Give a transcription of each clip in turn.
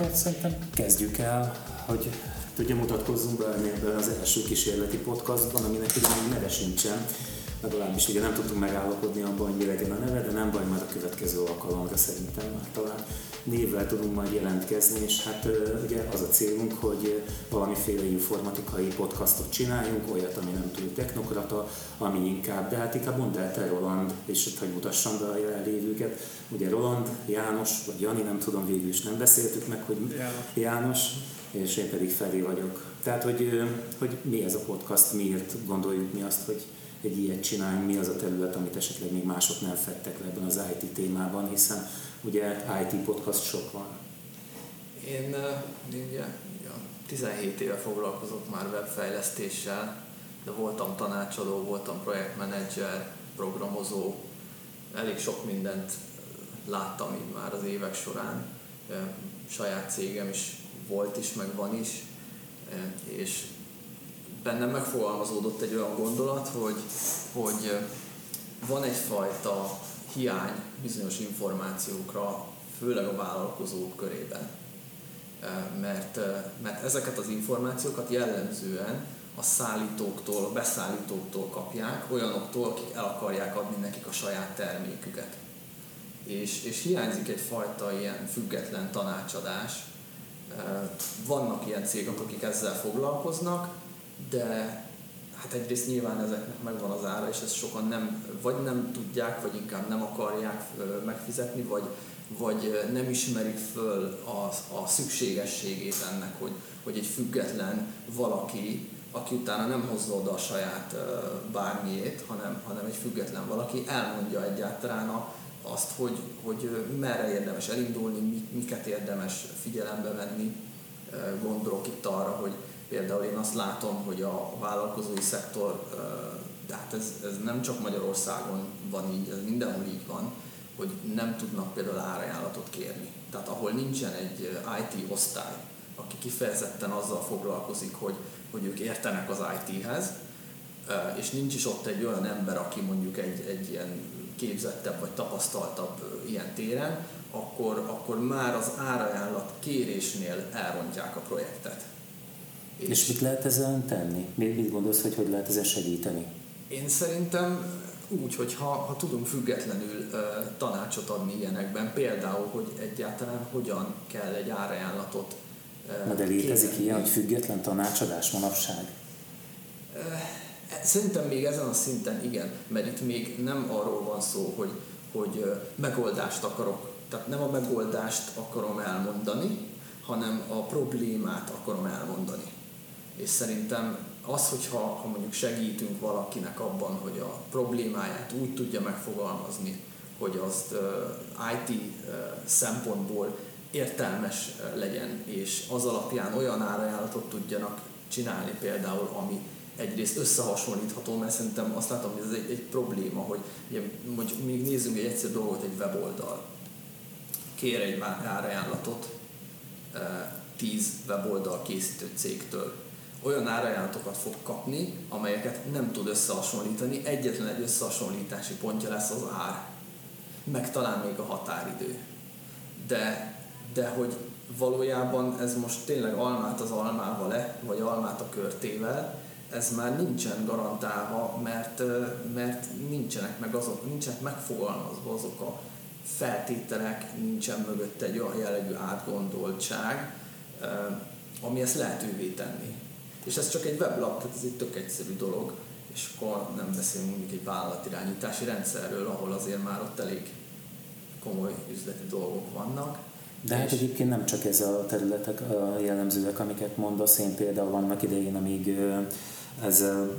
akkor szerintem kezdjük el, hogy tudja mutatkozzunk be ebben az első kísérleti podcastban, aminek ugye még neve sincsen, legalábbis ugye nem tudtunk megállapodni abban, hogy mi legyen a neve, de nem baj, majd a következő alkalomra szerintem már talán névvel tudunk majd jelentkezni, és hát ugye az a célunk, hogy valamiféle informatikai podcastot csináljunk, olyat, ami nem túl technokrata, ami inkább, de hát inkább mondd el te Roland, és hogy mutassam be a jelenlévőket. Ugye Roland, János, vagy Jani, nem tudom, végül is nem beszéltük meg, hogy János, és én pedig Feri vagyok. Tehát, hogy, hogy mi ez a podcast, miért gondoljuk mi azt, hogy egy ilyet csinálni, mi az a terület, amit esetleg még mások nem fettek le ebben az IT témában, hiszen ugye IT podcast sok van. Én, én ugye 17 éve foglalkozok már webfejlesztéssel, de voltam tanácsadó, voltam projektmenedzser, programozó, elég sok mindent láttam így már az évek során. Saját cégem is volt is, meg van is, és bennem megfogalmazódott egy olyan gondolat, hogy, hogy van egyfajta hiány bizonyos információkra, főleg a vállalkozók körében. Mert, mert ezeket az információkat jellemzően a szállítóktól, a beszállítóktól kapják, olyanoktól, akik el akarják adni nekik a saját terméküket. És, és hiányzik egyfajta ilyen független tanácsadás. Vannak ilyen cégek, akik ezzel foglalkoznak, de hát egyrészt nyilván ezeknek megvan az ára, és ezt sokan nem, vagy nem tudják, vagy inkább nem akarják megfizetni, vagy, vagy nem ismerik föl a, a szükségességét ennek, hogy, hogy egy független valaki, aki utána nem hozza oda a saját bármiét, hanem, hanem egy független valaki elmondja egyáltalán a, azt, hogy, hogy merre érdemes elindulni, miket érdemes figyelembe venni. Gondolok itt arra, hogy Például én azt látom, hogy a vállalkozói szektor, de hát ez, ez nem csak Magyarországon van így, ez mindenhol így van, hogy nem tudnak például árajánlatot kérni. Tehát ahol nincsen egy IT osztály, aki kifejezetten azzal foglalkozik, hogy, hogy ők értenek az IT-hez, és nincs is ott egy olyan ember, aki mondjuk egy, egy ilyen képzettebb vagy tapasztaltabb ilyen téren, akkor, akkor már az árajánlat kérésnél elrontják a projektet. És, mit lehet ezzel tenni? Mit, mit gondolsz, hogy hogy lehet ezen segíteni? Én szerintem úgy, hogy ha, ha tudunk függetlenül uh, tanácsot adni ilyenekben, például, hogy egyáltalán hogyan kell egy árajánlatot uh, Na de létezik kérni. ilyen, hogy független tanácsadás manapság? Uh, szerintem még ezen a szinten igen, mert itt még nem arról van szó, hogy, hogy uh, megoldást akarok, tehát nem a megoldást akarom elmondani, hanem a problémát akarom elmondani és szerintem az, hogyha ha mondjuk segítünk valakinek abban, hogy a problémáját úgy tudja megfogalmazni, hogy azt IT szempontból értelmes legyen, és az alapján olyan árajánlatot tudjanak csinálni például, ami egyrészt összehasonlítható, mert szerintem azt látom, hogy ez egy, egy probléma, hogy mondjuk még nézzünk egy egyszerű dolgot, egy weboldal. Kér egy árajánlatot tíz weboldal készítő cégtől, olyan árajánlatokat fog kapni, amelyeket nem tud összehasonlítani, egyetlen egy összehasonlítási pontja lesz az ár, meg talán még a határidő. De, de hogy valójában ez most tényleg almát az almával le, vagy almát a körtével, ez már nincsen garantálva, mert, mert nincsenek, meg azok, nincsenek megfogalmazva azok a feltételek, nincsen mögött egy olyan jellegű átgondoltság, ami ezt lehetővé tenni. És ez csak egy weblap, tehát ez egy tök egyszerű dolog, és akkor nem beszélünk mondjuk egy vállalatirányítási rendszerről, ahol azért már ott elég komoly üzleti dolgok vannak. De hát egyébként nem csak ez a területek a jellemzőek, amiket mondasz, én például vannak idején, amíg ezzel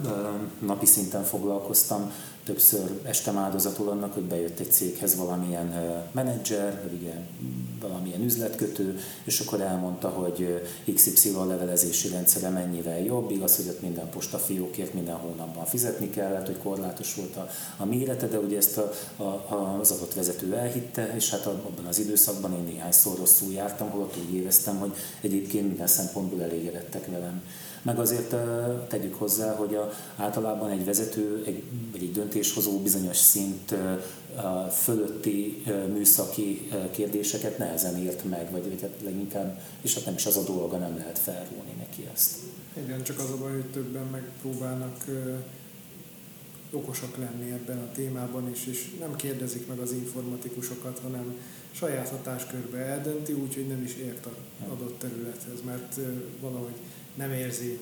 napi szinten foglalkoztam, többször estem áldozatul annak, hogy bejött egy céghez valamilyen menedzser, vagy ugye valamilyen üzletkötő, és akkor elmondta, hogy XY levelezési rendszere mennyivel jobb, igaz, hogy ott minden postafiókért minden hónapban fizetni kellett, hogy korlátos volt a, a mérete, de ugye ezt a, a, az adott vezető elhitte, és hát abban az időszakban én néhányszor rosszul jártam, holott úgy éreztem, hogy egyébként minden szempontból elégedettek velem. Meg azért tegyük hozzá, hogy a, általában egy vezető, egy, vagy egy döntéshozó bizonyos szint fölötti műszaki kérdéseket nehezen ért meg, vagy, vagy hát leginkább, és hát nem is az a dolga, nem lehet felrúni neki ezt. Igen, csak az a baj, hogy többen megpróbálnak okosak lenni ebben a témában is, és nem kérdezik meg az informatikusokat, hanem saját hatáskörbe eldönti, úgyhogy nem is ért a adott területhez, mert valahogy nem érzi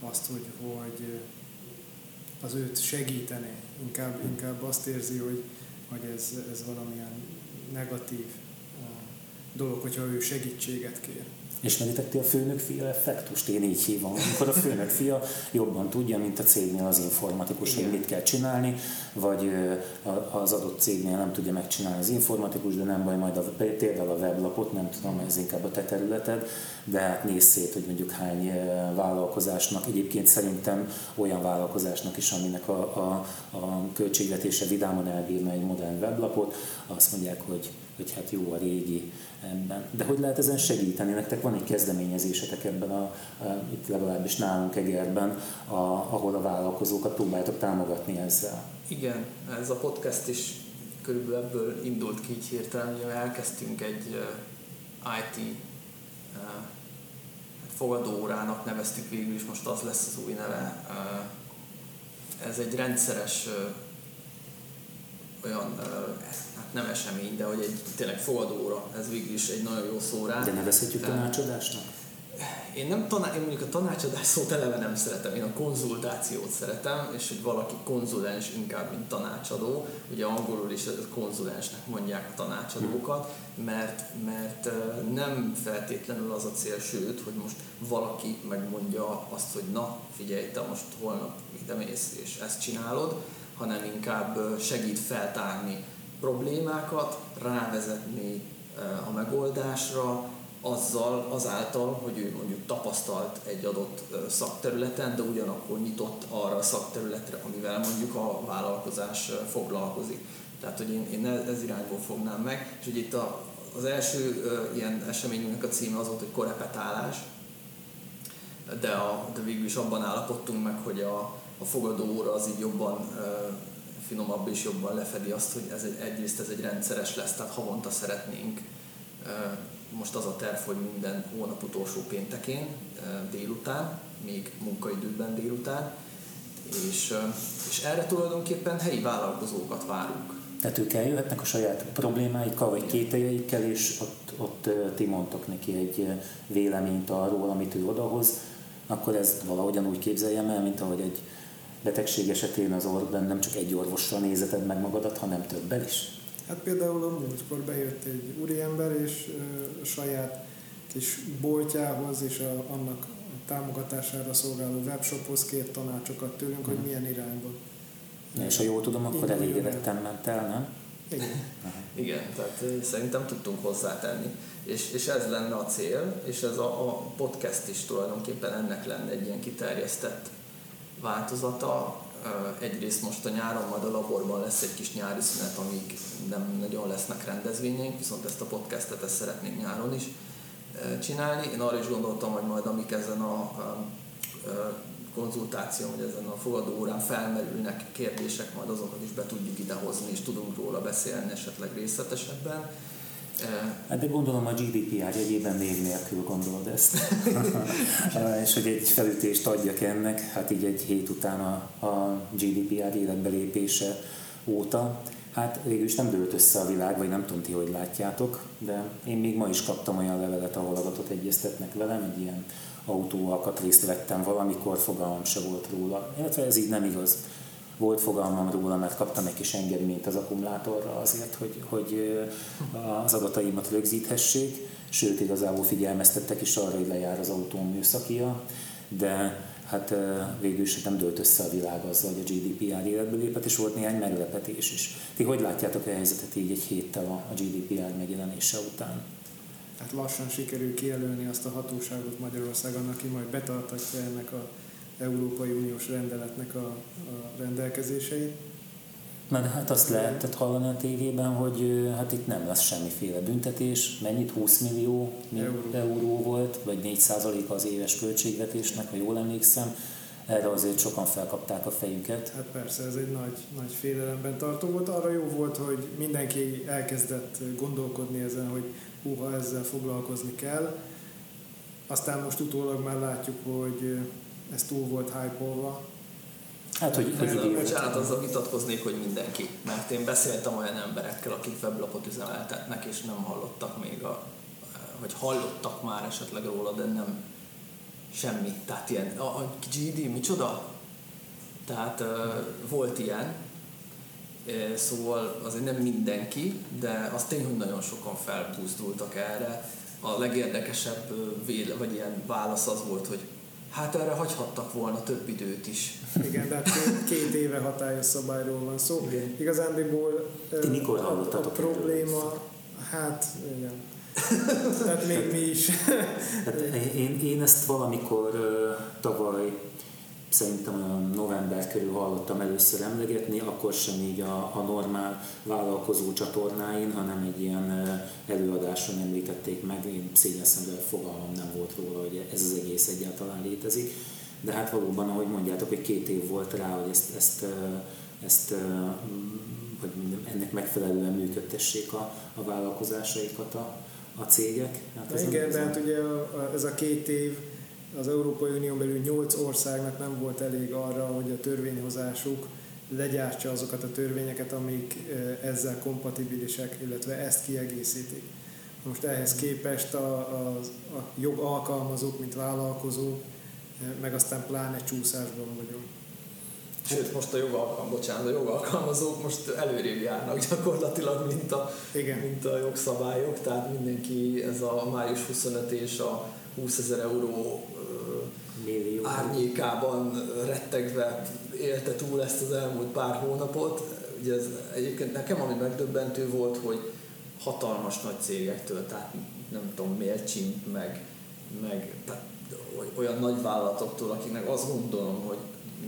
azt, hogy, hogy az őt segíteni, inkább, inkább azt érzi, hogy, hogy ez, ez valamilyen negatív dolog, hogyha ő segítséget kér. Ismeritek ti a főnök fia effektust? Én így hívom. Amikor a főnök fia jobban tudja, mint a cégnél az informatikus, Igen. hogy mit kell csinálni, vagy az adott cégnél nem tudja megcsinálni az informatikus, de nem baj, majd a, például a weblapot, nem tudom, ez inkább a te területed, de hát nézz szét, hogy mondjuk hány vállalkozásnak, egyébként szerintem olyan vállalkozásnak is, aminek a, a, a költségvetése vidáman elbírna egy modern weblapot, azt mondják, hogy, hogy hát jó a régi ebben. De hogy lehet ezen segíteni? Nektek van egy kezdeményezésetek ebben, a, a, itt legalábbis nálunk Egerben, a, ahol a vállalkozókat próbáltok támogatni ezzel. Igen, ez a podcast is körülbelül ebből indult ki így hirtelen, hogy elkezdtünk egy IT uh, hát fogadóórának neveztük végül is, most az lesz az új neve. Ez egy rendszeres olyan nem esemény, de hogy egy tényleg fogadóra, ez végül is egy nagyon jó szó rá. De nevezhetjük tanácsadásnak? Én, nem taná- én mondjuk a tanácsadás szót eleve nem szeretem, én a konzultációt szeretem, és hogy valaki konzulens inkább, mint tanácsadó. Ugye angolul is a konzulensnek mondják a tanácsadókat, mert, mert nem feltétlenül az a cél, sőt, hogy most valaki megmondja azt, hogy na, figyelj, te most holnap ide mész és ezt csinálod, hanem inkább segít feltárni problémákat, rávezetni a megoldásra, azzal, azáltal, hogy ő mondjuk tapasztalt egy adott szakterületen, de ugyanakkor nyitott arra a szakterületre, amivel mondjuk a vállalkozás foglalkozik. Tehát, hogy én, én ez irányból fognám meg, és hogy itt a, az első ilyen eseményünknek a címe az volt, hogy korepetálás, de, a, de végül is abban állapodtunk meg, hogy a, a fogadó óra az így jobban finomabb és jobban lefedi azt, hogy ez egy, egyrészt ez egy rendszeres lesz, tehát havonta szeretnénk, most az a terv, hogy minden hónap utolsó péntekén délután, még munkaidőben délután, és, és erre tulajdonképpen helyi vállalkozókat várunk. Tehát ők eljöhetnek a saját problémáikkal vagy kételjeikkel, és ott, ott ti mondtok neki egy véleményt arról, amit ő odahoz, akkor ez valahogyan úgy képzeljem el, mint ahogy egy betegség esetén az orvosban nem csak egy orvossal nézeted meg magadat, hanem többel is? Hát például a múltkor bejött egy úriember, és a saját kis boltjához és a, annak támogatására szolgáló webshophoz kért tanácsokat tőlünk, hmm. hogy mhm. milyen irányba. És ha jól tudom, akkor elégedetten ment el, nem? Igen. Igen, tehát szerintem tudtunk hozzátenni. És, és ez lenne a cél, és ez a, a podcast is tulajdonképpen ennek lenne egy ilyen kiterjesztett változata. Egyrészt most a nyáron majd a laborban lesz egy kis nyári szünet, amíg nem nagyon lesznek rendezvényeink, viszont ezt a podcastet ezt szeretnénk nyáron is csinálni. Én arra is gondoltam, hogy majd amik ezen a konzultáción, vagy ezen a fogadó órán felmerülnek kérdések, majd azokat is be tudjuk idehozni, és tudunk róla beszélni esetleg részletesebben Hát de gondolom a GDPR jegyében név nélkül gondolod ezt. és hogy egy felütést adjak ennek, hát így egy hét után a, a GDPR életbe lépése óta, hát végül is nem dőlt össze a világ, vagy nem tudom ti, hogy látjátok, de én még ma is kaptam olyan levelet, ahol adatot egyeztetnek velem, egy ilyen autóalkatrészt vettem valamikor, fogalmam se volt róla. Illetve ez így nem igaz volt fogalmam róla, mert kaptam egy kis engedményt az akkumulátorra azért, hogy, hogy az adataimat rögzíthessék, sőt igazából figyelmeztettek is arra, hogy lejár az autóm műszakia, de hát végül is nem dőlt össze a világ azzal, hogy a GDPR életbe lépett, és volt néhány meglepetés is. Ti hogy látjátok a helyzetet így egy héttel a GDPR megjelenése után? Hát lassan sikerül kijelölni azt a hatóságot Magyarországon, aki majd betartatja ennek a Európai Uniós rendeletnek a, a rendelkezéseit. Na de hát azt lehetett hallani a tévében, hogy hát itt nem lesz semmiféle büntetés. Mennyit? 20 millió euró, euró volt, vagy 4 az éves költségvetésnek, ha jól emlékszem. Erre azért sokan felkapták a fejüket. Hát persze, ez egy nagy, nagy félelemben tartó volt. Arra jó volt, hogy mindenki elkezdett gondolkodni ezen, hogy húha ezzel foglalkozni kell. Aztán most utólag már látjuk, hogy ez túl volt hype Hát, hogy, hogy Ezzel, bocsánat, azzal vitatkoznék, hogy mindenki. Mert én beszéltem olyan emberekkel, akik weblapot üzemeltetnek, és nem hallottak még a, vagy hallottak már esetleg róla, de nem semmi. Tehát ilyen, a, a GD micsoda? Tehát uh, volt ilyen, szóval azért nem mindenki, de az tény, hogy nagyon sokan felbuzdultak erre. A legérdekesebb véle, vagy ilyen válasz az volt, hogy hát erre hagyhattak volna több időt is. Igen, de hát két, éve hatályos szabályról van szó. Igen. Igazándiból Ti mikor a, a probléma, hát igen. Tehát még mi is. Hát én, én ezt valamikor tavaly szerintem a november körül hallottam először emlegetni, akkor sem így a, a normál vállalkozó csatornáin, hanem egy ilyen előadáson említették meg, én szégyenszemben fogalmam nem volt róla, hogy ez az egész egyáltalán létezik. De hát valóban, ahogy mondjátok, hogy két év volt rá, hogy ezt, ezt, ezt hogy ennek megfelelően működtessék a, a vállalkozásaikat a, a cégek. Hát ez igen, de hát ugye ez a két év az Európai Unión belül 8 országnak nem volt elég arra, hogy a törvényhozásuk legyártsa azokat a törvényeket, amik ezzel kompatibilisek, illetve ezt kiegészítik. Most ehhez képest a, a, a jogalkalmazók, mint vállalkozók, meg aztán pláne csúszásban vagyunk. Sőt, most a jogalkalmazók, bocsánat, a jogalkalmazók most előrébb járnak gyakorlatilag, mint a, Igen. mint a jogszabályok, tehát mindenki ez a május 25 és a 20 ezer euró. Árnyékában rettegve élte túl ezt az elmúlt pár hónapot. Ugye ez egyébként nekem ami megdöbbentő volt, hogy hatalmas nagy cégektől, tehát nem tudom, MailChimp, meg, meg olyan nagy vállalatoktól, akiknek azt gondolom, hogy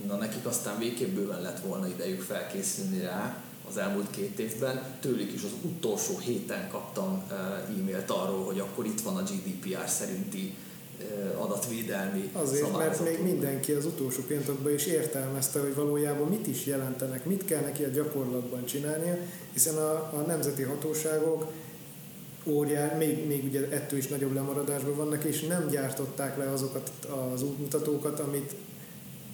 na nekik aztán végképp bőven lett volna idejük felkészülni rá az elmúlt két évben, tőlük is az utolsó héten kaptam eh, e-mailt arról, hogy akkor itt van a GDPR szerinti adatvédelmi Azért, mert még mindenki az utolsó pillanatokban is értelmezte, hogy valójában mit is jelentenek, mit kell neki a gyakorlatban csinálnia, hiszen a, a nemzeti hatóságok óriás, még, még ugye ettől is nagyobb lemaradásban vannak, és nem gyártották le azokat az útmutatókat, amit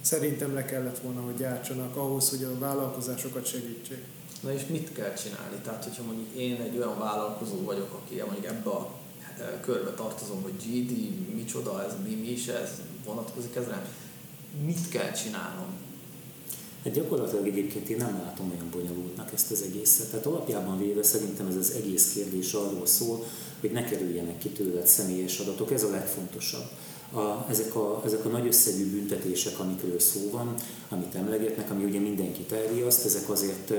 szerintem le kellett volna, hogy gyártsanak ahhoz, hogy a vállalkozásokat segítsék. Na és mit kell csinálni? Tehát, hogyha mondjuk én egy olyan vállalkozó vagyok, aki mondjuk ebbe a körbe tartozom, hogy GD, micsoda ez, mi, mi is ez, vonatkozik ez rám. Mit kell csinálnom? Hát gyakorlatilag egyébként én nem látom olyan bonyolultnak ezt az egészet. Tehát alapjában véve szerintem ez az egész kérdés arról szól, hogy ne kerüljenek ki tőled személyes adatok, ez a legfontosabb. A, ezek, a, ezek a nagy összegű büntetések, amikről szó van, amit emlegetnek, ami ugye mindenkit elriaszt, ezek azért,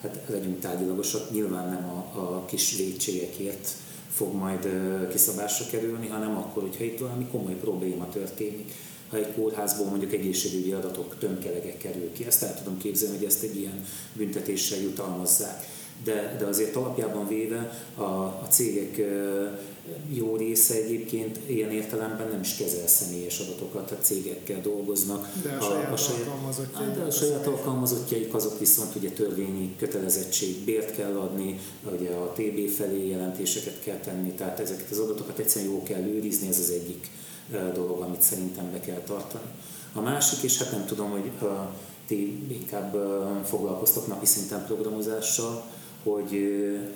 hát legyünk tárgyilagosak, nyilván nem a, a kis védségekért fog majd kiszabásra kerülni, hanem akkor, hogyha itt valami komoly probléma történik. Ha egy kórházból mondjuk egészségügyi adatok tömkelegek kerül ki, ezt el tudom képzelni, hogy ezt egy ilyen büntetéssel jutalmazzák. De, de azért alapjában véve a, a cégek jó része egyébként ilyen értelemben nem is kezel személyes adatokat, a cégekkel dolgoznak. De a, a saját, a saját alkalmazottjaik. De a saját alkalmazottjaik azok viszont ugye törvényi kötelezettség, bért kell adni, ugye a TB felé jelentéseket kell tenni, tehát ezeket az adatokat egyszerűen jó kell őrizni, ez az egyik dolog, amit szerintem be kell tartani. A másik, és hát nem tudom, hogy ti inkább foglalkoztok napi szinten programozással, hogy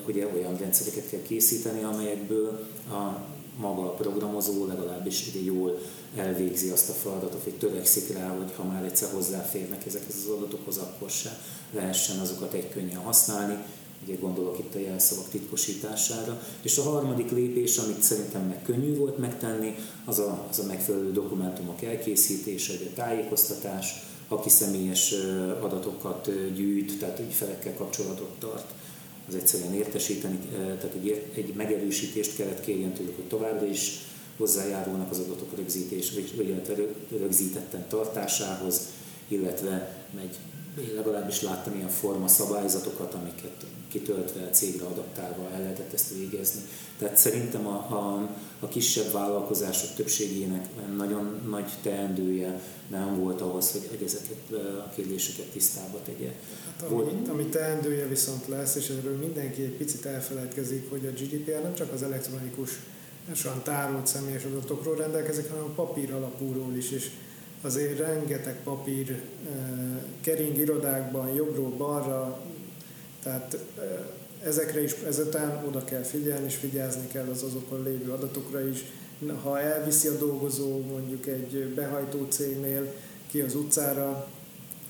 ugye olyan rendszereket kell készíteni, amelyekből a maga a programozó legalábbis ide jól elvégzi azt a feladatot, hogy törekszik rá, hogy ha már egyszer hozzáférnek ezekhez az adatokhoz, akkor se lehessen azokat egy könnyen használni. Ugye gondolok itt a jelszavak titkosítására. És a harmadik lépés, amit szerintem meg könnyű volt megtenni, az a, az a megfelelő dokumentumok elkészítése, a tájékoztatás, aki személyes adatokat gyűjt, tehát ügyfelekkel kapcsolatot tart, az egyszerűen értesíteni, tehát egy, egy megerősítést kellett kérjen tőlük, hogy továbbra is hozzájárulnak az adatok rögzítés, vagy rögzítetten tartásához, illetve egy legalábbis láttam ilyen forma szabályzatokat, amiket kitöltve, cégre adaptálva el lehetett ezt végezni. Tehát szerintem a, a, a kisebb vállalkozások többségének nagyon nagy teendője nem volt ahhoz, hogy, hogy ezeket a kérdéseket tisztába tegye. Hát, ami, ami teendője viszont lesz, és erről mindenki egy picit elfeledkezik, hogy a GDPR nem csak az elektronikus olyan tárolt személyes adatokról rendelkezik, hanem a papír alapúról is, és azért rengeteg papír kering irodákban, jobbról balra, tehát ezekre is ezután oda kell figyelni, és figyelni kell az azokon lévő adatokra is. Ha elviszi a dolgozó mondjuk egy behajtó cégnél ki az utcára,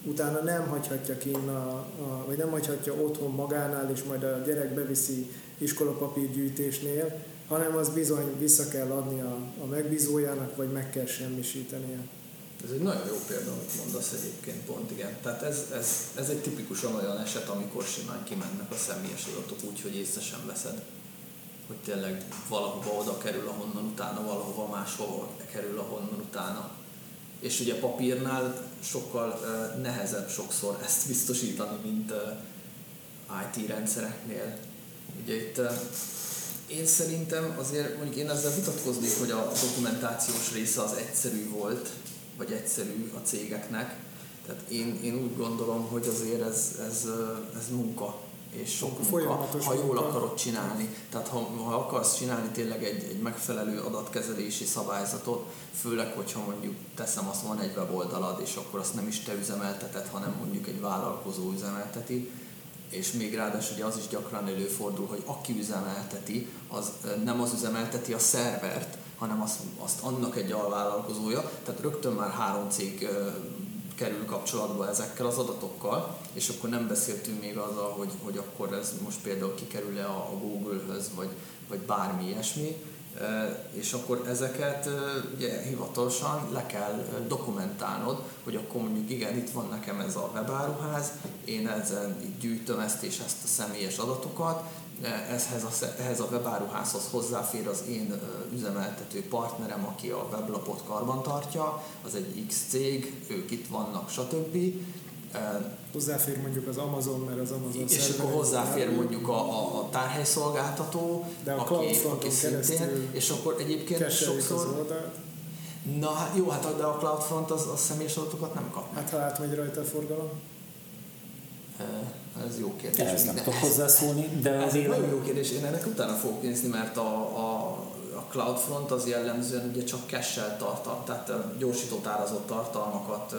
utána nem hagyhatja ki, a, a, vagy nem hagyhatja otthon magánál, és majd a gyerek beviszi iskolapapírgyűjtésnél, hanem az bizony vissza kell adni a, a megbízójának, vagy meg kell semmisítenie. Ez egy nagyon jó példa, amit mondasz egyébként, pont igen. Tehát ez, ez, ez egy tipikusan olyan eset, amikor simán kimennek a személyes adatok úgy, hogy észre sem veszed. Hogy tényleg valahova oda kerül, ahonnan utána, valahova máshova kerül, ahonnan utána. És ugye papírnál sokkal uh, nehezebb sokszor ezt biztosítani, mint uh, IT rendszereknél. Ugye itt uh, én szerintem azért mondjuk én ezzel vitatkoznék, hogy a dokumentációs része az egyszerű volt, vagy egyszerű a cégeknek. Tehát én, én úgy gondolom, hogy azért ez, ez, ez munka, és sok munka, ha jól akarod csinálni. Tehát ha, ha akarsz csinálni tényleg egy, egy megfelelő adatkezelési szabályzatot, főleg, hogyha mondjuk teszem azt, van egy weboldalad, és akkor azt nem is te üzemelteted, hanem mondjuk egy vállalkozó üzemelteti, és még ráadásul ugye az is gyakran előfordul, hogy aki üzemelteti, az nem az üzemelteti a szervert, hanem azt, azt annak egy alvállalkozója, tehát rögtön már három cég kerül kapcsolatba ezekkel az adatokkal, és akkor nem beszéltünk még azzal, hogy, hogy akkor ez most például kikerül-e a Google-höz, vagy, vagy bármi ilyesmi, és akkor ezeket ugye, hivatalosan le kell dokumentálnod, hogy akkor mondjuk igen, itt van nekem ez a webáruház, én ezen gyűjtöm ezt és ezt a személyes adatokat, ehhez a, ehhez a webáruházhoz hozzáfér az én üzemeltető partnerem, aki a weblapot karbantartja, az egy X cég, ők itt vannak, stb. Hozzáfér mondjuk az Amazon, mert az Amazon És akkor hozzáfér mondjuk a, a, a tárhelyszolgáltató, de a aki, aki szintén, és akkor egyébként sokszor... Na hát jó, hát de a CloudFront az, a személyes adatokat nem kap. Hát ha átmegy rajta a forgalom? Ez jó kérdés. Ez nem tudok hozzászólni, de ez egy nagyon jó kérdés. Én ennek utána fogok nézni, mert a, a, a CloudFront az jellemzően ugye csak cache-sel tartal, tehát gyorsított árazott tartalmakat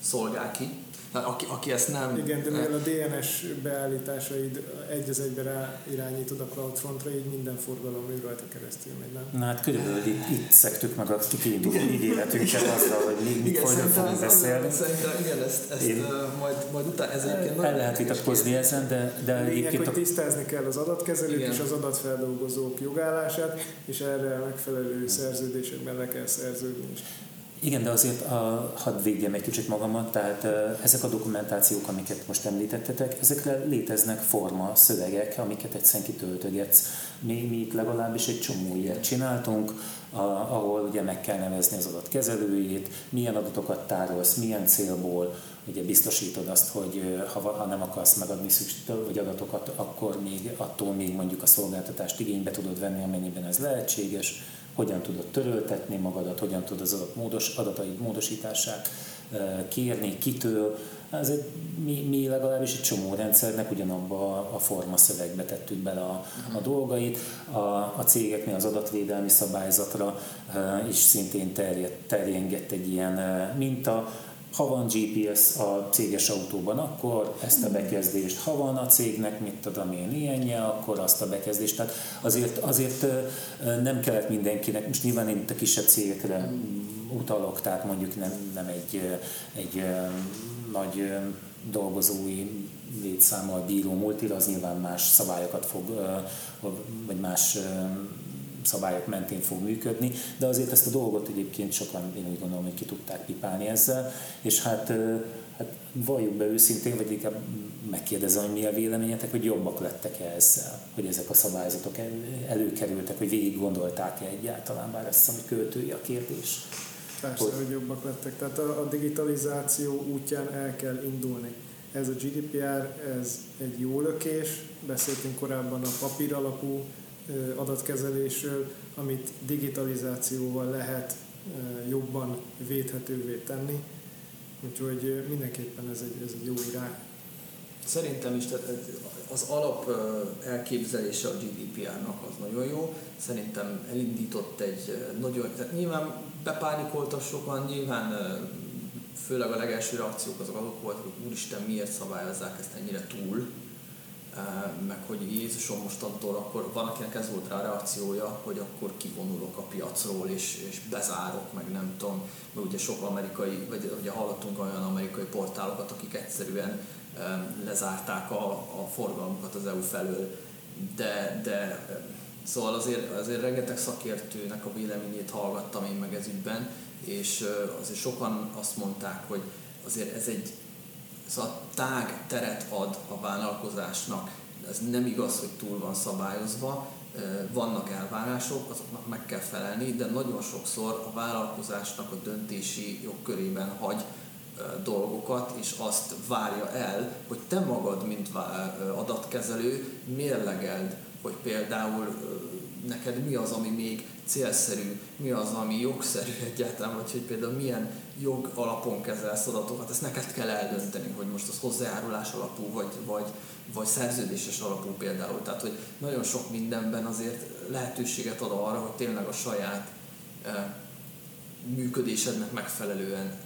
szolgál ki aki, aki ezt nem... Igen, de mivel a DNS beállításaid egy az egybe rá irányítod a CloudFrontra, így minden forgalom ő rajta keresztül megy, nem? Na hát körülbelül itt, itt szektük meg a kiinduló ígéretünket azzal, hogy még mit folyton fogunk beszélni. Szerintem igen, ezt, ezt Én, majd, majd utána ez egyébként El lehet vitatkozni ezen, de, de Lényeg, egyébként... hogy tisztázni kell az adatkezelők igen. és az adatfeldolgozók jogállását, és erre megfelelő szerződésekben le kell szerződni is. Igen, de azért a, hadd védjem egy kicsit magamat, tehát ezek a dokumentációk, amiket most említettetek, ezekre léteznek forma, szövegek, amiket egyszerűen kitöltögetsz. Mi, mi itt legalábbis egy csomó ilyet csináltunk, a, ahol ugye meg kell nevezni az adat kezelőjét, milyen adatokat tárolsz, milyen célból, ugye biztosítod azt, hogy ha, ha nem akarsz megadni szükség, vagy adatokat, akkor még attól még mondjuk a szolgáltatást igénybe tudod venni, amennyiben ez lehetséges hogyan tudod töröltetni magadat, hogyan tudod az adat módos, adataid módosítását kérni, kitől. Ezért mi, mi legalábbis egy csomó rendszernek ugyanabba a forma szövegbe tettük bele a, a dolgait. A, a cégeknél az adatvédelmi szabályzatra is szintén terjed, terjengett egy ilyen minta, ha van GPS a céges autóban, akkor ezt a bekezdést, ha van a cégnek, mit tudom én, ilyenje, akkor azt a bekezdést. Tehát azért, azért nem kellett mindenkinek, most nyilván én itt a kisebb cégekre utalok, tehát mondjuk nem, nem egy, egy nagy dolgozói létszámmal bíró multira, az nyilván más szabályokat fog, vagy más szabályok mentén fog működni, de azért ezt a dolgot egyébként sokan én úgy gondolom, hogy ki tudták pipálni ezzel, és hát, hát valljuk be őszintén, vagy inkább megkérdezem, hogy mi a véleményetek, hogy jobbak lettek-e ezzel, hogy ezek a szabályzatok előkerültek, hogy végig gondolták-e egyáltalán, bár ez a költői a kérdés. Persze, hogy, hogy jobbak lettek. Tehát a, a digitalizáció útján el kell indulni. Ez a GDPR, ez egy jó lökés. Beszéltünk korábban a papír alapú adatkezelésről, amit digitalizációval lehet jobban védhetővé tenni. Úgyhogy mindenképpen ez egy, ez egy jó irány. Szerintem is tehát az alap elképzelése a GDPR-nak az nagyon jó. Szerintem elindított egy nagyon, tehát nyilván bepánikoltak sokan, nyilván főleg a legelső reakciók azok azok voltak, hogy úristen miért szabályozzák ezt ennyire túl, meg hogy Jézusom mostantól akkor van, akinek ez volt rá a reakciója, hogy akkor kivonulok a piacról és, és bezárok, meg nem tudom, mert ugye sok amerikai, vagy ugye hallottunk olyan amerikai portálokat, akik egyszerűen lezárták a, a forgalmukat az EU felől, de, de szóval azért, azért rengeteg szakértőnek a véleményét hallgattam én meg ez ügyben, és azért sokan azt mondták, hogy azért ez egy szóval tág teret ad a vállalkozásnak. Ez nem igaz, hogy túl van szabályozva, vannak elvárások, azoknak meg kell felelni, de nagyon sokszor a vállalkozásnak a döntési jogkörében hagy dolgokat, és azt várja el, hogy te magad, mint adatkezelő, mérlegeld, hogy például neked mi az, ami még célszerű, mi az, ami jogszerű egyáltalán, vagy hogy például milyen jog alapon kezelsz adatokat, ezt neked kell eldönteni, hogy most az hozzájárulás alapú, vagy, vagy, vagy szerződéses alapú például. Tehát, hogy nagyon sok mindenben azért lehetőséget ad arra, hogy tényleg a saját működésednek megfelelően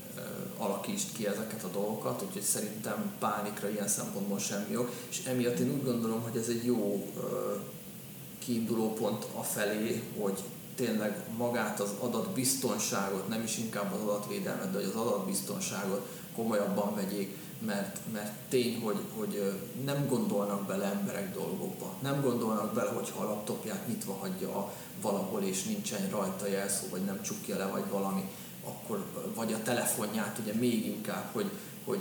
alakítsd ki ezeket a dolgokat, úgyhogy szerintem pánikra ilyen szempontból semmi jog, és emiatt én úgy gondolom, hogy ez egy jó kiinduló pont a felé, hogy tényleg magát az adatbiztonságot, nem is inkább az adatvédelmet, de hogy az adatbiztonságot komolyabban vegyék, mert, mert tény, hogy, hogy nem gondolnak bele emberek dolgokba. Nem gondolnak bele, hogyha a laptopját nyitva hagyja valahol, és nincsen rajta jelszó, vagy nem csukja le, vagy valami akkor, vagy a telefonját ugye még inkább, hogy, hogy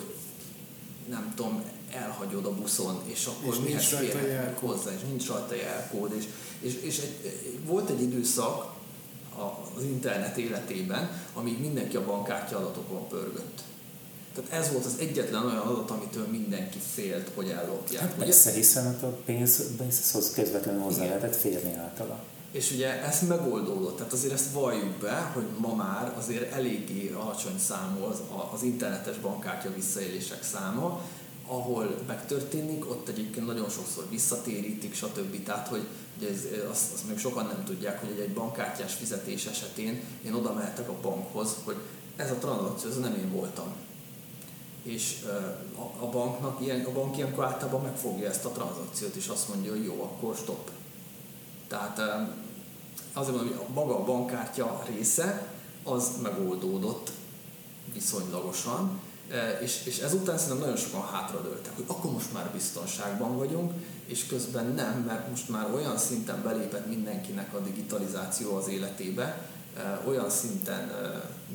nem tudom, elhagyod a buszon, és akkor és mihez férhetnek hozzá, és nincs rajta jelkód. És, és, és egy, volt egy időszak az internet életében, amíg mindenki a bankkártya adatokon pörgött. Tehát ez volt az egyetlen olyan adat, amitől mindenki félt, hogy ellopják. Hát persze, hiszen a pénz, pénzhez közvetlenül hozzá Igen. lehetett férni általa. És ugye ez megoldódott, tehát azért ezt valljuk be, hogy ma már azért eléggé alacsony számú az, az internetes bankkártya visszaélések száma, ahol megtörténik, ott egyébként nagyon sokszor visszatérítik, stb. Tehát, hogy ugye ez, azt, azt még sokan nem tudják, hogy egy bankkártyás fizetés esetén én oda mehetek a bankhoz, hogy ez a tranzakció, ez nem én voltam. És a, a banknak ilyen, a bank ilyenkor általában megfogja ezt a tranzakciót, és azt mondja, hogy jó, akkor stop tehát azért mondom, hogy maga a bankkártya része az megoldódott viszonylagosan, és, és ezután szerintem nagyon sokan hátradőltek, hogy akkor most már biztonságban vagyunk, és közben nem, mert most már olyan szinten belépett mindenkinek a digitalizáció az életébe, olyan szinten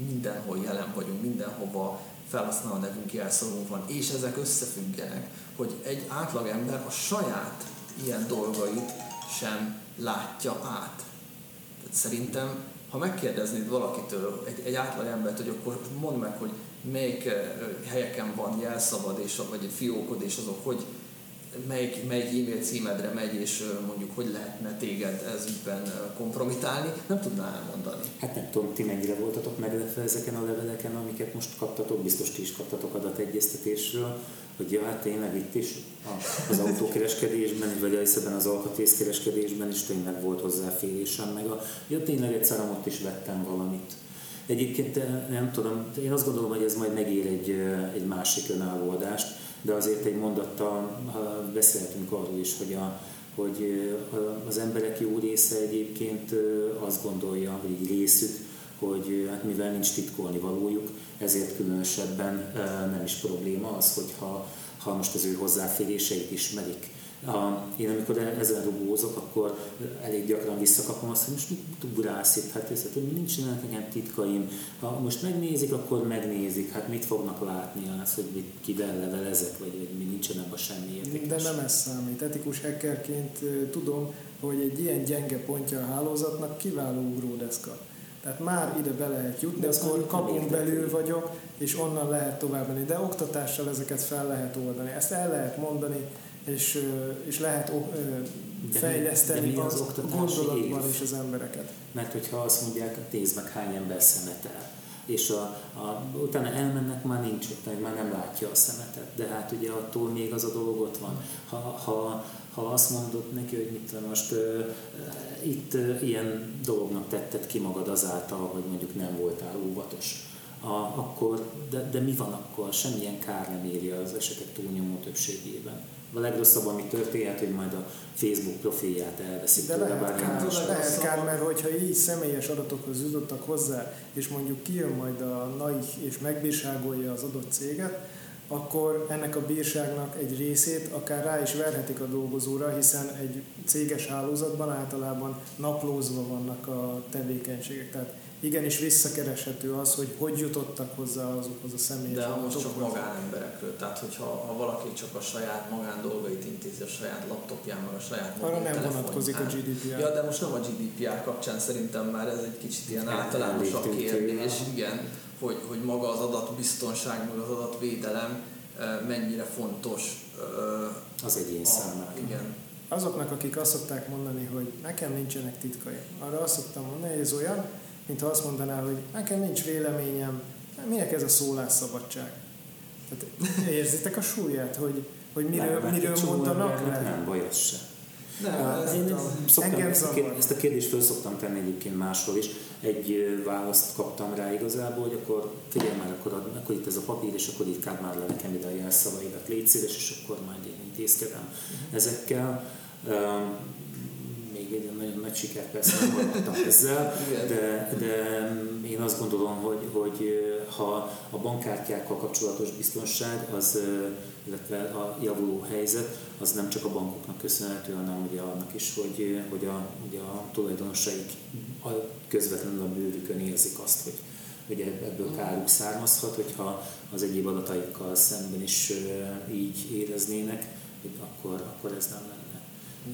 mindenhol jelen vagyunk, mindenhova felhasználó nevünk, jelszavunk van, és ezek összefüggenek, hogy egy átlagember a saját ilyen dolgait sem látja át. Tehát szerintem, ha megkérdeznéd valakitől, egy, egy átlag embert, hogy akkor mondd meg, hogy melyik eh, helyeken van jelszavad, és, vagy fiókod, és azok hogy melyik, melyik e-mail címedre megy, és eh, mondjuk hogy lehetne téged ez ügyben eh, kompromitálni, nem tudná elmondani. Hát nem tudom, ti mennyire voltatok meglepve ezeken a leveleken, amiket most kaptatok, biztos ti is kaptatok adategyeztetésről, hogy ja, hát tényleg itt is az autókereskedésben, vagy ebben az alkatrészkereskedésben is tényleg volt hozzáférésem, meg a, ja, tényleg egyszer ott is vettem valamit. Egyébként eh, nem tudom, én azt gondolom, hogy ez majd megér egy, eh, egy másik önálló adást, de azért egy mondattal beszéltünk arról is, hogy, a, hogy eh, az emberek jó része egyébként azt gondolja, hogy egy részük, hogy hát mivel nincs titkolni valójuk, ezért különösebben nem is probléma az, hogyha ha most az ő hozzáféréseit ismerik. Én amikor ezen rugózok, akkor elég gyakran visszakapom azt, hogy most mit ugrálsz itt, hát ez, hogy nincsenek nekem titkaim. Ha most megnézik, akkor megnézik, hát mit fognak látni az, hogy mit, kivel levelezek, vagy, vagy mi nincsen ebben semmi értékes. De nem ez számít. Etikus hackerként tudom, hogy egy ilyen gyenge pontja a hálózatnak kiváló ugródeszka Tehát már ide be lehet jutni, De akkor kapunk belül hogy- vagyok, és onnan lehet tovább menni. De oktatással ezeket fel lehet oldani. Ezt el lehet mondani, és, ö, és lehet ö, mi- fejleszteni de mi az az gondolatban év? is az embereket. Mert hogyha azt mondják, nézd meg hány ember szemetel, és a, a, utána elmennek, már nincs ott, már nem látja a szemetet. De hát ugye attól még az a dolog ott van. Ha, ha, ha azt mondod neki, hogy mit most uh, itt uh, ilyen dolognak tetted ki magad azáltal, hogy mondjuk nem voltál óvatos, a, akkor, de, de mi van akkor? Semmilyen kár nem éri az esetek túlnyomó többségében. A legrosszabb, ami történhet, hogy majd a Facebook profilját elveszik. De lehet bár kár, lehet kár, mert hogyha így személyes adatokhoz jutottak hozzá, és mondjuk kijön majd a NAI és megbírságolja az adott céget, akkor ennek a bírságnak egy részét akár rá is verhetik a dolgozóra, hiszen egy céges hálózatban általában naplózva vannak a tevékenységek. Tehát igenis visszakereshető az, hogy hogy jutottak hozzá azokhoz a személyes De most csak magánemberekről, tehát hogyha ha valaki csak a saját magán dolgait intézi a saját laptopján, meg a saját Arra nem vonatkozik a GDPR. Ja, de most nem a GDPR kapcsán szerintem már ez egy kicsit ilyen általánosabb kérdés, igen, hogy, hogy maga az adatbiztonság, meg az adatvédelem eh, mennyire fontos eh, Az egyén számára. igen, Azoknak, akik azt szokták mondani, hogy nekem nincsenek titkaim, arra azt szoktam mondani, hogy ez olyan, mintha azt mondaná, hogy nekem nincs véleményem, minek ez a szólásszabadság? Tehát érzitek a súlyát, hogy, hogy miről, Nem, mert miről mondanak le? Nem baj az se. Nem, Hát, ez, Én szoktam, ezt, a ezt a kérdést föl szoktam tenni egyébként máshol is. Egy választ kaptam rá igazából, hogy akkor figyelj már, akkor, akkor itt ez a papír, és akkor írkád már le nekem ide a jelszavaidat, légy szíves, és akkor majd én intézkedem ezekkel. Um, egy nagyon nagy siker persze nem hallottam ezzel, de, de én azt gondolom, hogy, hogy ö, ha a bankkártyákkal kapcsolatos biztonság, az, ö, illetve a javuló helyzet, az nem csak a bankoknak köszönhető, hanem ugye annak is, hogy, ö, hogy a, ugye a tulajdonosaik a, közvetlenül a bőrükön érzik azt, hogy, hogy ebb- ebből káruk származhat, hogyha az egyéb adataikkal szemben is így éreznének, akkor, akkor ez nem lenne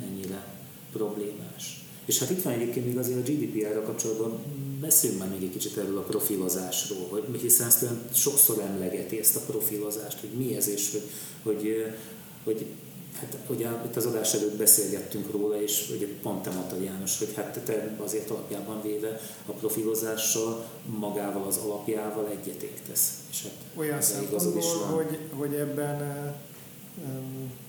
ennyire problémás. És hát itt van egyébként még azért a GDPR-ra kapcsolatban, beszéljünk már még egy kicsit erről a profilozásról, hogy, hiszen ezt sokszor emlegeti ezt a profilozást, hogy mi ez, és hogy, hogy, hogy Hát ugye itt az adás előtt beszélgettünk róla, és ugye pont te mondtad János, hogy hát te azért alapjában véve a profilozással, magával az alapjával egyetértesz. És hát Olyan szempontból, hogy, hogy ebben, eh,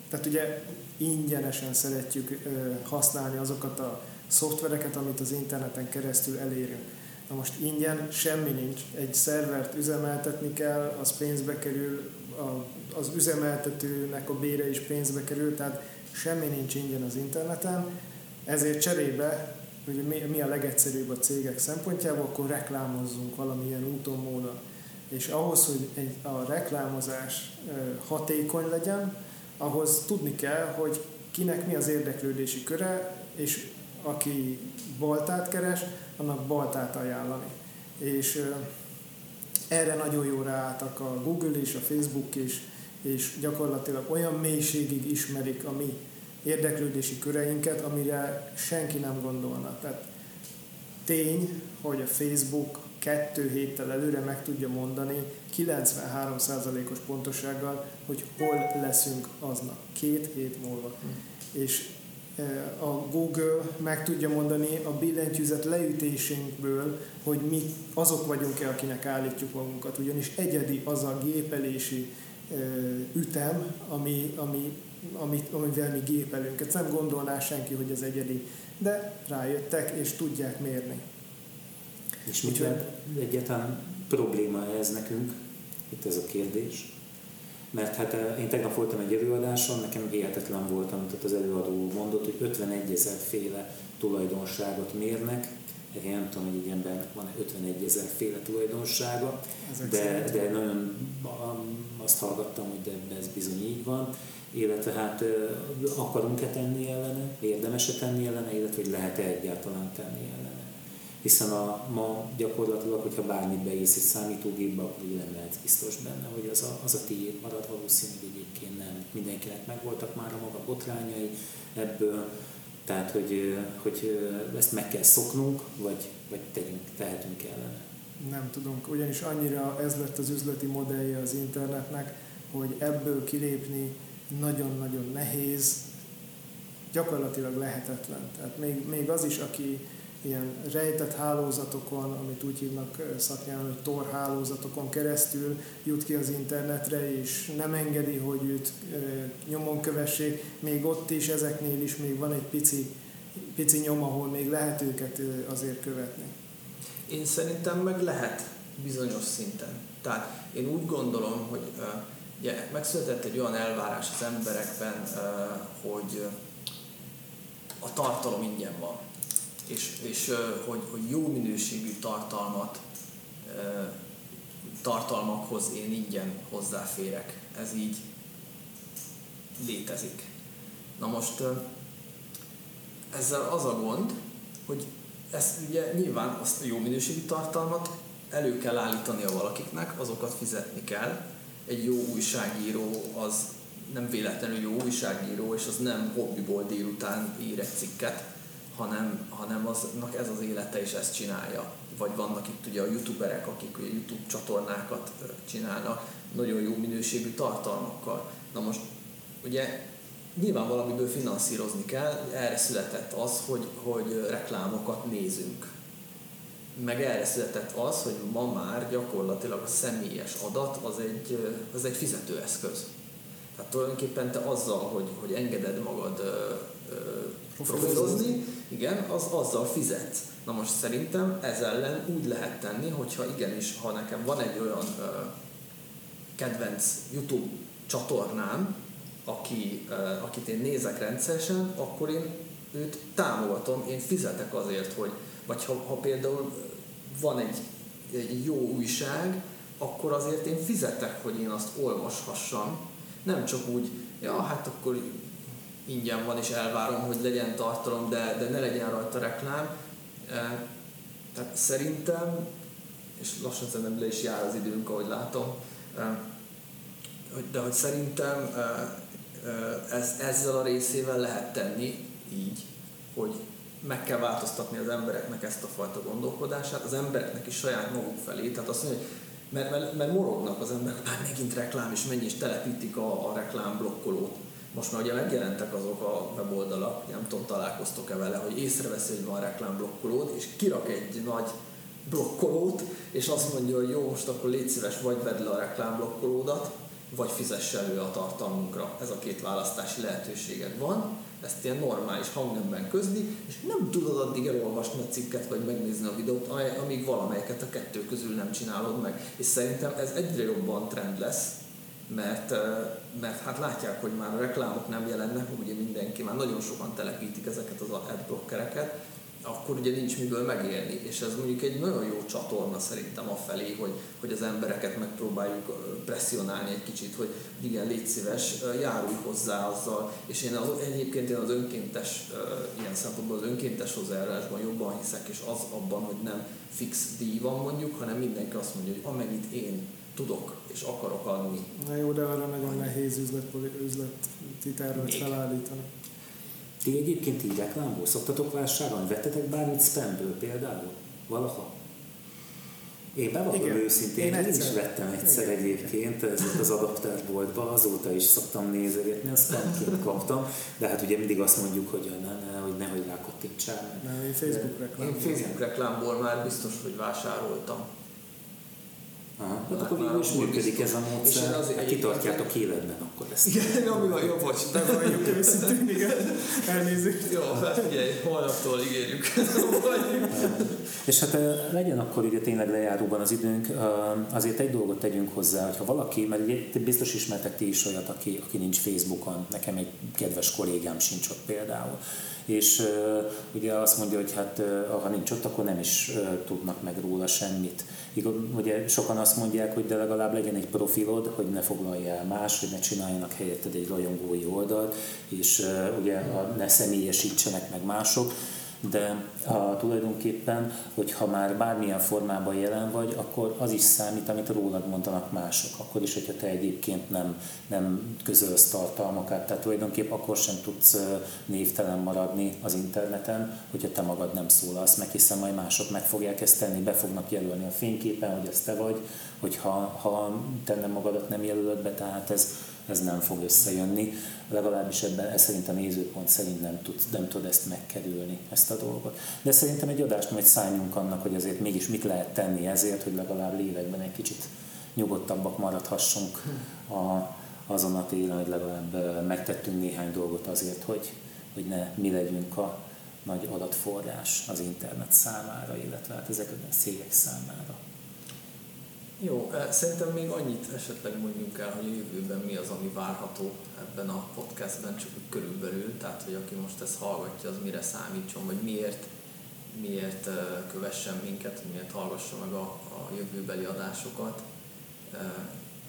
tehát ugye ingyenesen szeretjük használni azokat a szoftvereket, amit az interneten keresztül elérünk. Na most ingyen semmi nincs. Egy szervert üzemeltetni kell, az pénzbe kerül, az üzemeltetőnek a bére is pénzbe kerül, tehát semmi nincs ingyen az interneten. Ezért cserébe, hogy mi, a legegyszerűbb a cégek szempontjából, akkor reklámozzunk valamilyen úton, módon. És ahhoz, hogy a reklámozás hatékony legyen, ahhoz tudni kell, hogy kinek mi az érdeklődési köre, és aki baltát keres, annak baltát ajánlani. És erre nagyon jó ráálltak a Google és a Facebook is, és gyakorlatilag olyan mélységig ismerik a mi érdeklődési köreinket, amire senki nem gondolna. Tehát tény, hogy a Facebook kettő héttel előre meg tudja mondani 93%-os pontossággal, hogy hol leszünk aznap, két hét múlva. És e, a Google meg tudja mondani a billentyűzet leütésünkből, hogy mi azok vagyunk-e, akinek állítjuk magunkat, ugyanis egyedi az a gépelési e, ütem, ami, ami, amit, amivel mi gépelünk. Ezt nem gondolná senki, hogy ez egyedi, de rájöttek és tudják mérni. És mit egyáltalán probléma ez nekünk? Itt ez a kérdés. Mert hát eh, én tegnap voltam egy előadáson, nekem hihetetlen volt, amit ott az előadó mondott, hogy 51 ezer féle tulajdonságot mérnek. Én nem tudom, hogy egy embernek van 51 ezer féle tulajdonsága, de, de nagyon azt hallgattam, hogy de ez bizony így van. Illetve hát eh, akarunk-e tenni ellene, érdemes-e tenni ellene, illetve hogy lehet-e egyáltalán tenni ellene hiszen a, ma gyakorlatilag, hogyha bármit beírsz egy számítógépbe, akkor ugye nem lehet biztos benne, hogy az a, az a tiéd marad, valószínűleg egyébként nem. Mindenkinek megvoltak már a maga botrányai ebből, Tehát, hogy, hogy ezt meg kell szoknunk, vagy, vagy tegyünk, tehetünk ellene. Nem tudunk, ugyanis annyira ez lett az üzleti modellje az internetnek, hogy ebből kilépni nagyon-nagyon nehéz, gyakorlatilag lehetetlen. Tehát még, még az is, aki ilyen rejtett hálózatokon, amit úgy hívnak szaknyelven, hogy tor keresztül jut ki az internetre, és nem engedi, hogy őt nyomon kövessék. Még ott is, ezeknél is még van egy pici, pici nyom, ahol még lehet őket azért követni. Én szerintem meg lehet bizonyos szinten. Tehát én úgy gondolom, hogy ugye, megszületett egy olyan elvárás az emberekben, hogy a tartalom ingyen van és, és hogy, hogy jó minőségű tartalmat, tartalmakhoz én ingyen hozzáférek. Ez így létezik. Na most ezzel az a gond, hogy ezt ugye nyilván azt a jó minőségű tartalmat elő kell állítani a valakiknek, azokat fizetni kell. Egy jó újságíró az nem véletlenül jó újságíró, és az nem hobbiból délután ír egy cikket, hanem, hanem aznak ez az élete és ezt csinálja. Vagy vannak itt ugye a youtuberek, akik ugye YouTube csatornákat csinálnak, nagyon jó minőségű tartalmakkal. Na most ugye nyilván valamiből finanszírozni kell, erre született az, hogy, hogy reklámokat nézünk. Meg erre született az, hogy ma már gyakorlatilag a személyes adat az egy, az egy fizetőeszköz. Tehát tulajdonképpen te azzal, hogy, hogy engeded magad profilozni, igen, az azzal fizet. Na most szerintem ez ellen úgy lehet tenni, hogyha igenis, ha nekem van egy olyan ö, kedvenc YouTube csatornám, aki, ö, akit én nézek rendszeresen, akkor én őt támogatom, én fizetek azért, hogy, vagy ha, ha például van egy, egy jó újság, akkor azért én fizetek, hogy én azt olvashassam, nem csak úgy, ja, hát akkor ingyen van, és elvárom, hogy legyen tartalom, de, de ne legyen rajta reklám. E, tehát szerintem, és lassan szerintem le is jár az időnk, ahogy látom, e, de hogy szerintem e, ez, ezzel a részével lehet tenni így, hogy meg kell változtatni az embereknek ezt a fajta gondolkodását, az embereknek is saját maguk felé, tehát azt mondja, hogy mert, mert, mert morognak az emberek, hát megint reklám, és mennyi is telepítik a, a reklámblokkolót most már ugye megjelentek azok a weboldalak, nem tudom, találkoztok-e vele, hogy észreveszi, hogy van reklámblokkolód, és kirak egy nagy blokkolót, és azt mondja, hogy jó, most akkor légy szíves, vagy vedd le a reklámblokkolódat, vagy fizess elő a tartalmunkra. Ez a két választási lehetőséged van, ezt ilyen normális hangnemben közli, és nem tudod addig elolvasni a cikket, vagy megnézni a videót, amíg valamelyiket a kettő közül nem csinálod meg. És szerintem ez egyre jobban trend lesz, mert, mert hát látják, hogy már a reklámok nem jelennek, ugye mindenki, már nagyon sokan telepítik ezeket az adblockereket, akkor ugye nincs miből megélni, és ez mondjuk egy nagyon jó csatorna szerintem afelé, hogy, hogy az embereket megpróbáljuk presszionálni egy kicsit, hogy igen, légy szíves, járulj hozzá azzal, és én az, egyébként én az önkéntes, ilyen szempontból az önkéntes hozzájárulásban jobban hiszek, és az abban, hogy nem fix díj van mondjuk, hanem mindenki azt mondja, hogy amennyit én tudok és akarok adni. Na jó, de arra nagyon nehéz üzlet, üzleti tervet felállítani. Ti egyébként így reklámból szoktatok vásárolni? Vettetek bármit spamből például? Valaha? Én bevallom Igen. őszintén, én, én is vettem egyszer Igen. egyébként ez az adaptárboltba, azóta is szoktam nézegetni, azt spamként kaptam, de hát ugye mindig azt mondjuk, hogy ne, ne, hogy nehogy rákottintsál. Nem, én Facebook reklámból. Én Facebook reklámból már biztos, hogy vásároltam. Aha, hát akkor végül is működik ez a módszer, azért hát kitartjátok életben akkor ezt. Igen, ami van, jó, bocs. De vagyunk őszintén, igen. Elnézést. Jó, hát figyelj, holnaptól ígérjük. És hát legyen akkor ugye tényleg lejáróban az időnk, azért egy dolgot tegyünk hozzá, hogyha valaki, mert ugye biztos ismertek ti is olyat, aki, aki nincs Facebookon, nekem egy kedves kollégám sincs ott például és ugye azt mondja, hogy hát ha nincs ott, akkor nem is tudnak meg róla semmit. Ugye sokan azt mondják, hogy de legalább legyen egy profilod, hogy ne foglalja el más, hogy ne csináljanak helyetted egy rajongói oldalt, és ugye ne személyesítsenek meg mások. De ha tulajdonképpen, hogyha már bármilyen formában jelen vagy, akkor az is számít, amit rólad mondanak mások. Akkor is, hogyha te egyébként nem, nem közölsz tartalmakat, tehát tulajdonképpen akkor sem tudsz névtelen maradni az interneten, hogyha te magad nem szólalsz meg, hiszen majd mások meg fogják ezt tenni, be fognak jelölni a fényképen, hogy ez te vagy, hogyha ha te nem magadat nem jelölöd be, tehát ez, ez nem fog összejönni. Legalábbis ebben ez szerint a nézőpont szerint nem tud, nem tud ezt megkerülni, ezt a dolgot. De szerintem egy adást majd szálljunk annak, hogy azért mégis mit lehet tenni ezért, hogy legalább lélekben egy kicsit nyugodtabbak maradhassunk a, azon a télen, hogy legalább megtettünk néhány dolgot azért, hogy, hogy ne mi legyünk a nagy adatforrás az internet számára, illetve hát ezek a cégek számára. Jó, szerintem még annyit esetleg mondjunk el, hogy a jövőben mi az, ami várható ebben a podcastben, csak körülbelül, tehát hogy aki most ezt hallgatja, az mire számítson, vagy miért, miért kövessen minket, miért hallgassa meg a, a jövőbeli adásokat.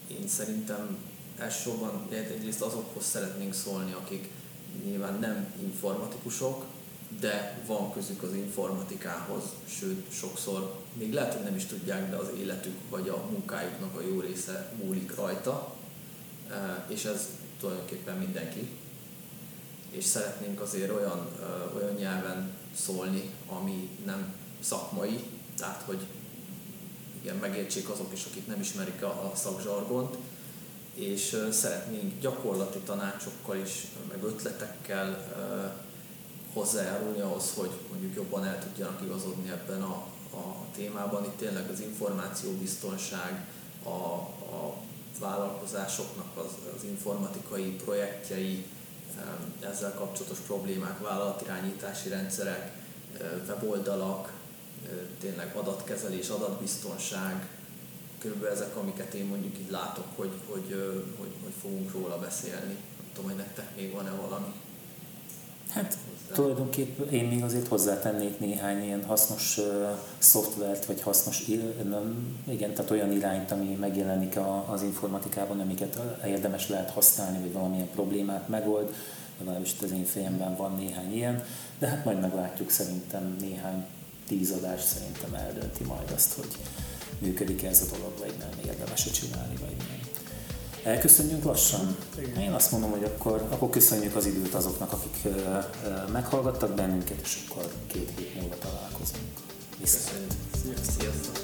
Én szerintem elsősorban egyrészt azokhoz szeretnénk szólni, akik nyilván nem informatikusok, de van közük az informatikához, sőt sokszor még lehet, hogy nem is tudják, de az életük vagy a munkájuknak a jó része múlik rajta, e, és ez tulajdonképpen mindenki. És szeretnénk azért olyan, e, olyan nyelven szólni, ami nem szakmai, tehát hogy igen, megértsék azok is, akik nem ismerik a, a szakzsargont, és e, szeretnénk gyakorlati tanácsokkal is, meg ötletekkel hozzájárulni ahhoz, hogy mondjuk jobban el tudjanak igazodni ebben a, a témában. Itt tényleg az információbiztonság, a, a vállalkozásoknak az, az informatikai projektjei, ezzel kapcsolatos problémák, vállalatirányítási rendszerek, weboldalak, tényleg adatkezelés, adatbiztonság, körülbelül ezek, amiket én mondjuk így látok, hogy, hogy, hogy, hogy fogunk róla beszélni. Nem tudom, hogy nektek még van-e valami. Hát tulajdonképpen én még azért hozzátennék néhány ilyen hasznos uh, szoftvert, vagy hasznos, nem, igen, tehát olyan irányt, ami megjelenik a, az informatikában, amiket érdemes lehet használni, vagy valamilyen problémát megold, legalábbis az én fejemben van néhány ilyen, de hát majd meglátjuk szerintem néhány tíz adás szerintem eldönti majd azt, hogy működik ez a dolog, vagy nem érdemes csinálni, vagy nem. Elköszönjünk lassan? Igen. Én azt mondom, hogy akkor, akkor köszönjük az időt azoknak, akik meghallgattak bennünket, és akkor két hét múlva találkozunk. Viszont. Sziasztok!